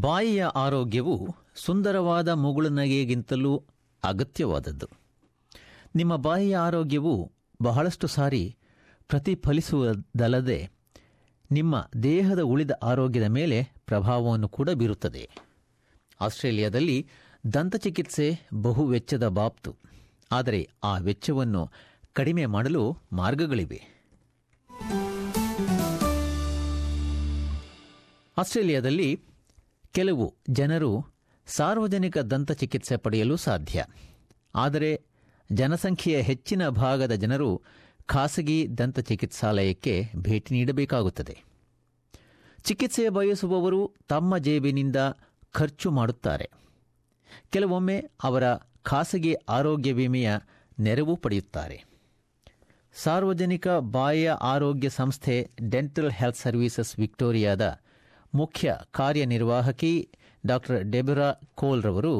ಬಾಯಿಯ ಆರೋಗ್ಯವು ಸುಂದರವಾದ ಮುಗುಳುನಗೆಗಿಂತಲೂ ಅಗತ್ಯವಾದದ್ದು. ನಿಮ್ಮ ಬಾಯಿಯ ಆರೋಗ್ಯವು ಬಹಳಷ್ಟು ಸಾರಿ ಪ್ರತಿಫಲಿಸುವುದಲ್ಲದೆ ನಿಮ್ಮ ದೇಹದ ಉಳಿದ ಆರೋಗ್ಯದ ಮೇಲೆ ಪ್ರಭಾವವನ್ನು ಕೂಡ ಬೀರುತ್ತದೆ. ಆಸ್ಟ್ರೇಲಿಯಾದಲ್ಲಿ ದಂತಚಿಕಿತ್ಸೆ ಬಹು ವೆಚ್ಚದ ಬಾಬ್ತು. ಆದರೆ ಆ ವೆಚ್ಚವನ್ನು ಕಡಿಮೆ ಮಾಡಲು ಮಾರ್ಗಗಳಿವೆ. ಆಸ್ಟ್ರೇಲಿಯಾದಲ್ಲಿ ಕೆಲವು ಜನರು ಸಾರ್ವಜನಿಕ ದಂತಚಿಕಿತ್ಸೆ ಪಡೆಯಲು ಸಾಧ್ಯ. ಆದರೆ ಜನಸಂಖ್ಯೆಯ ಹೆಚ್ಚಿನ ಭಾಗದ ಜನರು ಖಾಸಗಿ ದಂತಚಿಕಿತ್ಸಾಲಯಕ್ಕೆ ಭೇಟಿ ನೀಡಬೇಕಾಗುತ್ತದೆ. ಚಿಕಿತ್ಸೆ ಬಯಸುವವರು ತಮ್ಮ ಜೇಬಿನಿಂದ ಖರ್ಚು ಮಾಡುತ್ತಾರೆ. ಕೆಲವೊಮ್ಮೆ ಅವರ ಖಾಸಗಿ ಆರೋಗ್ಯ ವಿಮೆಯ ನೆರವು ಪಡೆಯುತ್ತಾರೆ. ಸಾರ್ವಜನಿಕ ಬಾಯಿಯ ಆರೋಗ್ಯ ಸಂಸ್ಥೆ ಡೆಂಟಲ್ ಹೆಲ್ತ್ ಸರ್ವೀಸಸ್ ವಿಕ್ಟೋರಿಯಾದ ಮುಖ್ಯ ಕಾರ್ಯನಿರ್ವಾಹಕಿ ಡಾಕ್ಟರ್ ಡೆಬರಾ ಕೋಲ್ರವರು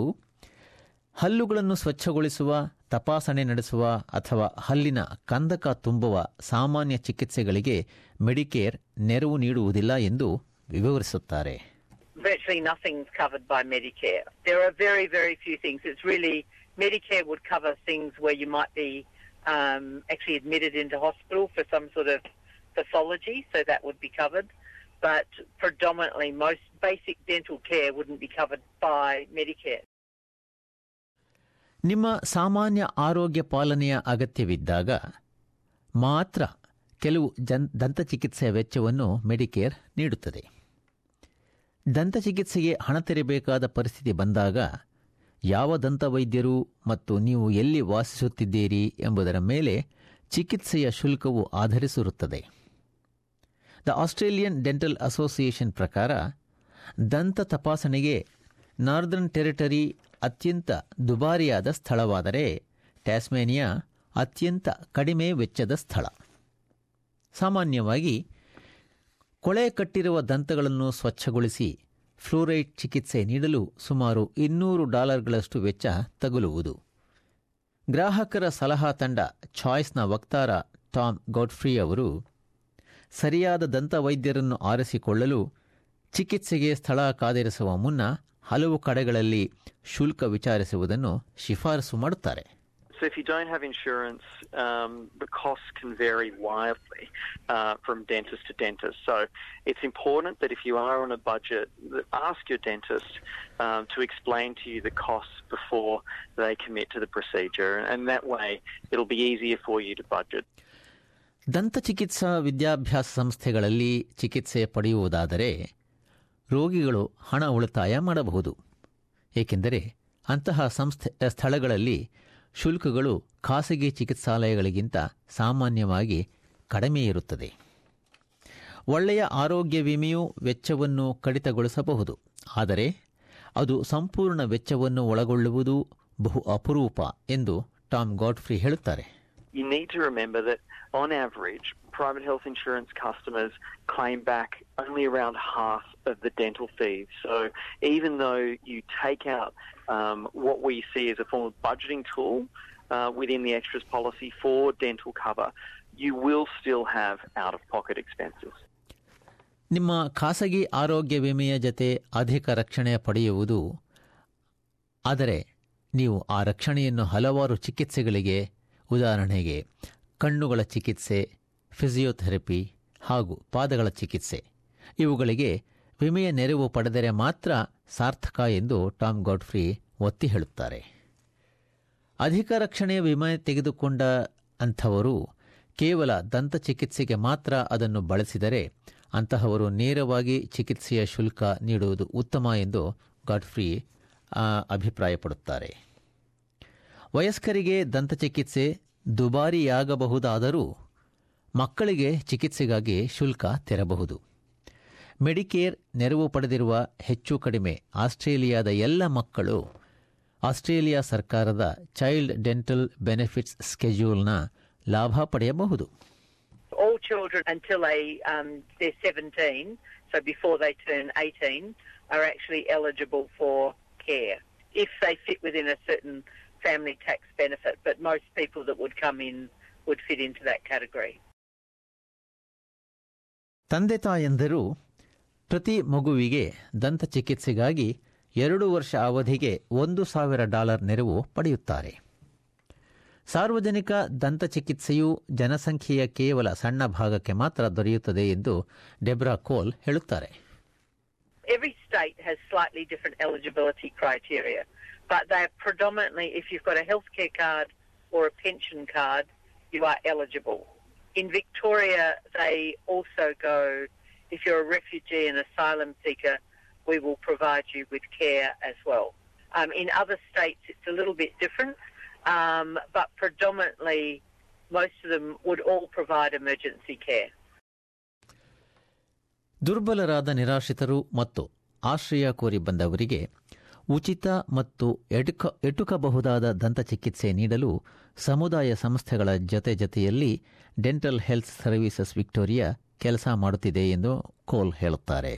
ಹಲ್ಲುಗಳನ್ನು ಸ್ವಚ್ಛಗೊಳಿಸುವ ತಪಾಸಣೆ ನಡೆಸುವ ಅಥವಾ ಹಲ್ಲಿನ ಕಂದಕ ತುಂಬುವ ಸಾಮಾನ್ಯ ಚಿಕಿತ್ಸೆಗಳಿಗೆ ಮೆಡಿಕೇರ್ ನೆರವು ನೀಡುವುದಿಲ್ಲ ಎಂದು ವಿವರಿಸುತ್ತಾರೆ virtually nothing's covered by Medicare. There are very, very few things. It's really Medicare would cover things where you might be um, actually admitted into hospital for some sort of pathology, so that would be covered. But predominantly, most basic dental care wouldn't be covered by Medicare. ನಿಮ್ಮ ಸಾಮಾನ್ಯ ಆರೋಗ್ಯ ಪಾಲನೆಯ ಅಗತ್ಯವಿದ್ದಾಗ ಮಾತ್ರ ಕೆಲವು ಜನ್ ದಂತಚಿಕಿತ್ಸೆಯ ವೆಚ್ಚವನ್ನು Medicare ನೀಡುತ್ತದೆ ದಂತಚಿಕಿತ್ಸೆಗೆ ಹಣ ತೆರಬೇಕಾದ ಪರಿಸ್ಥಿತಿ ಬಂದಾಗ ಯಾವ ದಂತವೈದ್ಯರು ಮತ್ತು ನೀವು ಎಲ್ಲಿ ವಾಸಿಸುತ್ತಿದ್ದೀರಿ ಎಂಬುದರ ಮೇಲೆ ಚಿಕಿತ್ಸೆಯ ಶುಲ್ಕವು ಆಧರಿಸಿರುತ್ತದೆ ದ ಆಸ್ಟ್ರೇಲಿಯನ್ ಡೆಂಟಲ್ ಅಸೋಸಿಯೇಷನ್ ಪ್ರಕಾರ ದಂತ ತಪಾಸಣೆಗೆ ನಾರ್ದರ್ನ್ ಟೆರಿಟರಿ ಅತ್ಯಂತ ದುಬಾರಿಯಾದ ಸ್ಥಳವಾದರೆ ಟ್ಯಾಸ್ಮೇನಿಯಾ ಅತ್ಯಂತ ಕಡಿಮೆ ವೆಚ್ಚದ ಸ್ಥಳ. ಸಾಮಾನ್ಯವಾಗಿ ಕೊಳೆ ಕಟ್ಟಿರುವ ದಂತಗಳನ್ನು ಸ್ವಚ್ಛಗೊಳಿಸಿ ಫ್ಲೂರೈಡ್ ಚಿಕಿತ್ಸೆ ನೀಡಲು ಸುಮಾರು ಇನ್ನೂರು ಡಾಲರ್ಗಳಷ್ಟು ವೆಚ್ಚ ತಗುಲುವುದು. ಗ್ರಾಹಕರ ಸಲಹಾ ತಂಡ ಚಾಯ್ಸ್ನ ವಕ್ತಾರ ಟಾಮ್ ಗೌಡ್ಫ್ರಿ ಅವರು ಸರಿಯಾದ ದಂತವೈದ್ಯರನ್ನು ಆರಿಸಿಕೊಳ್ಳಲು ಚಿಕಿತ್ಸೆಗೆ ಸ್ಥಳ ಕಾದಿರಿಸುವ ಮುನ್ನ ಹಲವು ಕಡೆಗಳಲ್ಲಿ ಶುಲ್ಕ ವಿಚಾರಿಸುವುದನ್ನು ಶಿಫಾರಸು ಮಾಡುತ್ತಾರೆ So if you don't have insurance, um, the costs can vary wildly uh, from dentist to dentist. So it's important that if you are on a budget, ask your dentist um, to explain to you the costs before they commit to the procedure, and that way it'll be easier for you to budget. ದಂತಚಿಕಿತ್ಸಾ ವಿದ್ಯಾಭ್ಯಾಸ ಸಂಸ್ಥೆಗಳಲ್ಲಿ ಚಿಕಿತ್ಸೆ ಪಡೆಯುವುದಾದರೆ ರೋಗಿಗಳು ಹಣ ಉಳಿತಾಯ ಮಾಡಬಹುದು. ಏಕೆಂದರೆ ಅಂತಹ ಸಂಸ್ಥೆ, ಸ್ಥಳಗಳಲ್ಲಿ ಶುಲ್ಕಗಳು ಖಾಸಗಿ ಚಿಕಿತ್ಸಾಲಯಗಳಿಗಿಂತ ಸಾಮಾನ್ಯವಾಗಿ ಕಡಿಮೆ ಇರುತ್ತದೆ. ಒಳ್ಳೆಯ ಆರೋಗ್ಯ ವಿಮೆಯು ವೆಚ್ಚವನ್ನು ಕಡಿತಗೊಳಿಸಬಹುದು. ಆದರೆ ಅದು ಸಂಪೂರ್ಣ ವೆಚ್ಚವನ್ನು ಒಳಗೊಳ್ಳುವುದು ಬಹು ಅಪರೂಪ ಎಂದು ಟಾಮ್ ಗಾಡ್ಫ್ರಿ ಹೇಳುತ್ತಾರೆ. You need to remember that on average, private health insurance customers claim back only around half of the dental fees. So even though you take out um, what we see as a form of budgeting tool uh, within the extras policy for dental cover, you will still have out of pocket expenses. ನಿಮ್ಮ ಖಾಸಗಿ ಆರೋಗ್ಯ ವಿಮೆಯ ಜತೆ ಅಧಿಕ ರಕ್ಷಣೆ ಪಡೆಯುವುದು ಆದರೆ ನೀವು ಆ ರಕ್ಷಣೆಯನ್ನು ಹಲವಾರು ಚಿಕಿತ್ಸೆಗಳಿಗೆ ಉದಾಹರಣೆಗೆ, ಕಣ್ಣುಗಳ ಚಿಕಿತ್ಸೆ, ಫಿಸಿಯೋಥೆರಪಿ ಹಾಗೂ ಪಾದಗಳ ಚಿಕಿತ್ಸೆ. ಇವುಗಳಿಗೆ ವಿಮೆಯ ನೆರವು ಪಡೆದರೆ ಮಾತ್ರ ಸಾರ್ಥಕ ಎಂದು ಟಾಮ್ ಗಾಡ್ಫ್ರಿ ಒತ್ತಿ ಹೇಳುತ್ತಾರೆ. ಅಧಿಕ ರಕ್ಷಣೆಯ ವಿಮೆ ತೆಗೆದುಕೊಂಡ ಅಂಥವರು ಕೇವಲ ದಂತ ಚಿಕಿತ್ಸೆಗೆ ಮಾತ್ರ ಅದನ್ನು ಬಳಸಿದರೆ ಅಂತಹವರು ನೇರವಾಗಿ ಚಿಕಿತ್ಸೆಯ ಶುಲ್ಕ ನೀಡುವುದು ಉತ್ತಮ ಎಂದು ಗಾಡ್ಫ್ರಿ ಅಭಿಪ್ರಾಯಪಡುತ್ತಾರೆ. ವಯಸ್ಕರಿಗೆ ದಂತಚಿಕಿತ್ಸೆ ದುಬಾರಿಯಾಗಬಹುದಾದರೂ ಮಕ್ಕಳಿಗೆ ಚಿಕಿತ್ಸೆಗಾಗಿ ಶುಲ್ಕ ತೆರಬಹುದು. ಮೆಡಿಕೇರ್ ನೆರವು ಪಡೆದಿರುವ ಹೆಚ್ಚು ಕಡಿಮೆ ಆಸ್ಟ್ರೇಲಿಯಾದ ಎಲ್ಲ ಮಕ್ಕಳು ಆಸ್ಟ್ರೇಲಿಯಾ ಸರ್ಕಾರದ ಚೈಲ್ಡ್ ಡೆಂಟಲ್ ಬೆನಿಫಿಟ್ಸ್ ಸ್ಕೆಡ್ಯೂಲ್ನ ಲಾಭ ಪಡೆಯಬಹುದು. All children until they um, they're 17, so before they turn 18, are actually eligible for care. If they fit within a certain family tax benefit. But most people that would come in would fit into that category. ತಂದೆ ತಾಯಂದಿರು ಪ್ರತಿ ಮಗುವಿಗೆ ದಂತ ಚಿಕಿತ್ಸೆಗಾಗಿ ಎರಡು ವರ್ಷ ಅವಧಿಗೆ ಒಂದು ಸಾವಿರ ಡಾಲರ್ ನೆರವು ಪಡೆಯುತ್ತಾರೆ ಸಾರ್ವಜನಿಕ ದಂತ ಚಿಕಿತ್ಸೆಯು ಜನಸಂಖ್ಯೆಯ ಕೇವಲ ಸಣ್ಣ ಭಾಗಕ್ಕೆ ಮಾತ್ರ ದೊರೆಯುತ್ತದೆ ಎಂದು ಡೆಬ್ರಾ ಕೋಲ್ ಹೇಳುತ್ತಾರೆ every state has slightly different eligibility criteria, but they are predominantly, if you've got a healthcare card or a pension card, you are eligible. In Victoria, they also go, if you're a refugee and asylum seeker, we will provide you with care as well. Um, in other states, it's a little bit different, um, but predominantly, most of them would all provide emergency care. ದುರ್ಬಲರಾದ ನಿರಾಶ್ರಿತರು ಮತ್ತು ಆಶ್ರಯ ಕೋರಿ ಬಂದವರಿಗೆ ಉಚಿತ ಮತ್ತು ಎಟುಕ ಎಟುಕಬಹುದಾದ ದಂತ ಚಿಕಿತ್ಸೆ ನೀಡಲು ಸಮುದಾಯ ಸಂಸ್ಥೆಗಳ ಜೊತೆ ಜೊತೆಯಲ್ಲಿ ಡೆಂಟಲ್ ಹೆಲ್ತ್ ಸರ್ವಿಸಸ್ ವಿಕ್ಟೋರಿಯಾ ಕೆಲಸ ಮಾಡುತ್ತಿದೆ ಎಂದು ಕೋಲ್ ಹೇಳುತ್ತಾರೆ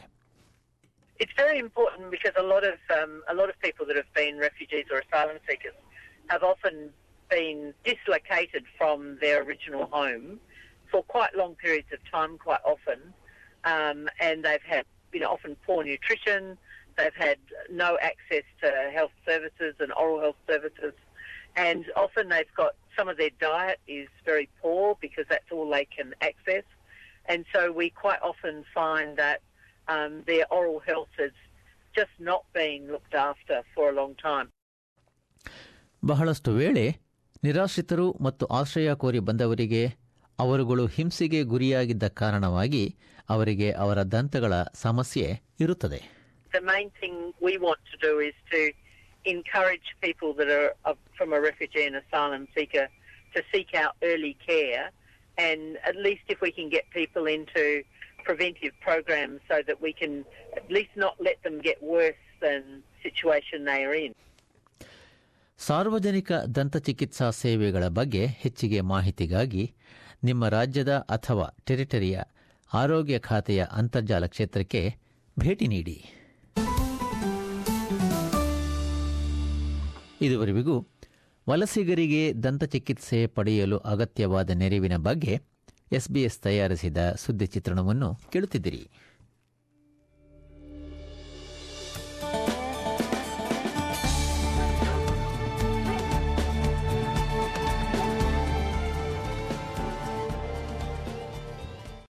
It's very important because a lot of um, a lot of people that have been refugees or asylum seekers have often been dislocated from their original home for quite long periods of time, quite often, um, and they've had you know often poor nutrition. They've had no access to health services and oral health services, and often they've got some of their diet is very poor because that's all they can access, and so we quite often find that um, their oral health has just not been looked after for a long time. ಬಹಳಷ್ಟು ವೇಳೆ ನಿರಾಶ್ರಿತರು ಮತ್ತು ಆಶ್ರಯ ಕೋರಿ ಬಂದವರಿಗೆ ಅವರುಗಳು ಹಿಂಸೆಗೆ ಗುರಿಯಾಗಿದ್ದ ಕಾರಣವಾಗಿ ಅವರಿಗೆ ಅವರ ದಂತಗಳ ಸಮಸ್ಯೆ ಇರುತ್ತದೆ The main thing we want to do is to encourage people that are from a refugee and asylum seeker to seek out early care, and at least if we can get people into preventive programs so that we can at least not let them get worse than situation they are in. ಸಾರ್ವಜನಿಕ ದಂತ ಚಿಕಿತ್ಸಾ ಸೇವೆಗಳ ಬಗ್ಗೆ ಹೆಚ್ಚಿಗೆ ಮಾಹಿತಿಗಾಗಿ ನಿಮ್ಮ ರಾಜ್ಯದ ಅಥವಾ ಟೆರಿಟರಿಯ ಆರೋಗ್ಯ ಖಾತೆಯ ಅಂತರ್ಜಾಲ ಕ್ಷೇತ್ರಕ್ಕೆ ಭೇಟಿ ನೀಡಿ. ಇದುವರೆಗೂ ವಲಸಿಗರಿಗೆ ದಂತ ಚಿಕಿತ್ಸೆ ಪಡೆಯಲು ಅಗತ್ಯವಾದ ನೆರವಿನ ಬಗ್ಗೆ ಎಸ್ಬಿಎಸ್ ತಯಾರಿಸಿದ ಸುದ್ದಿ ಚಿತ್ರಣವನ್ನು ಕೇಳುತ್ತಿದ್ದಿರಿ.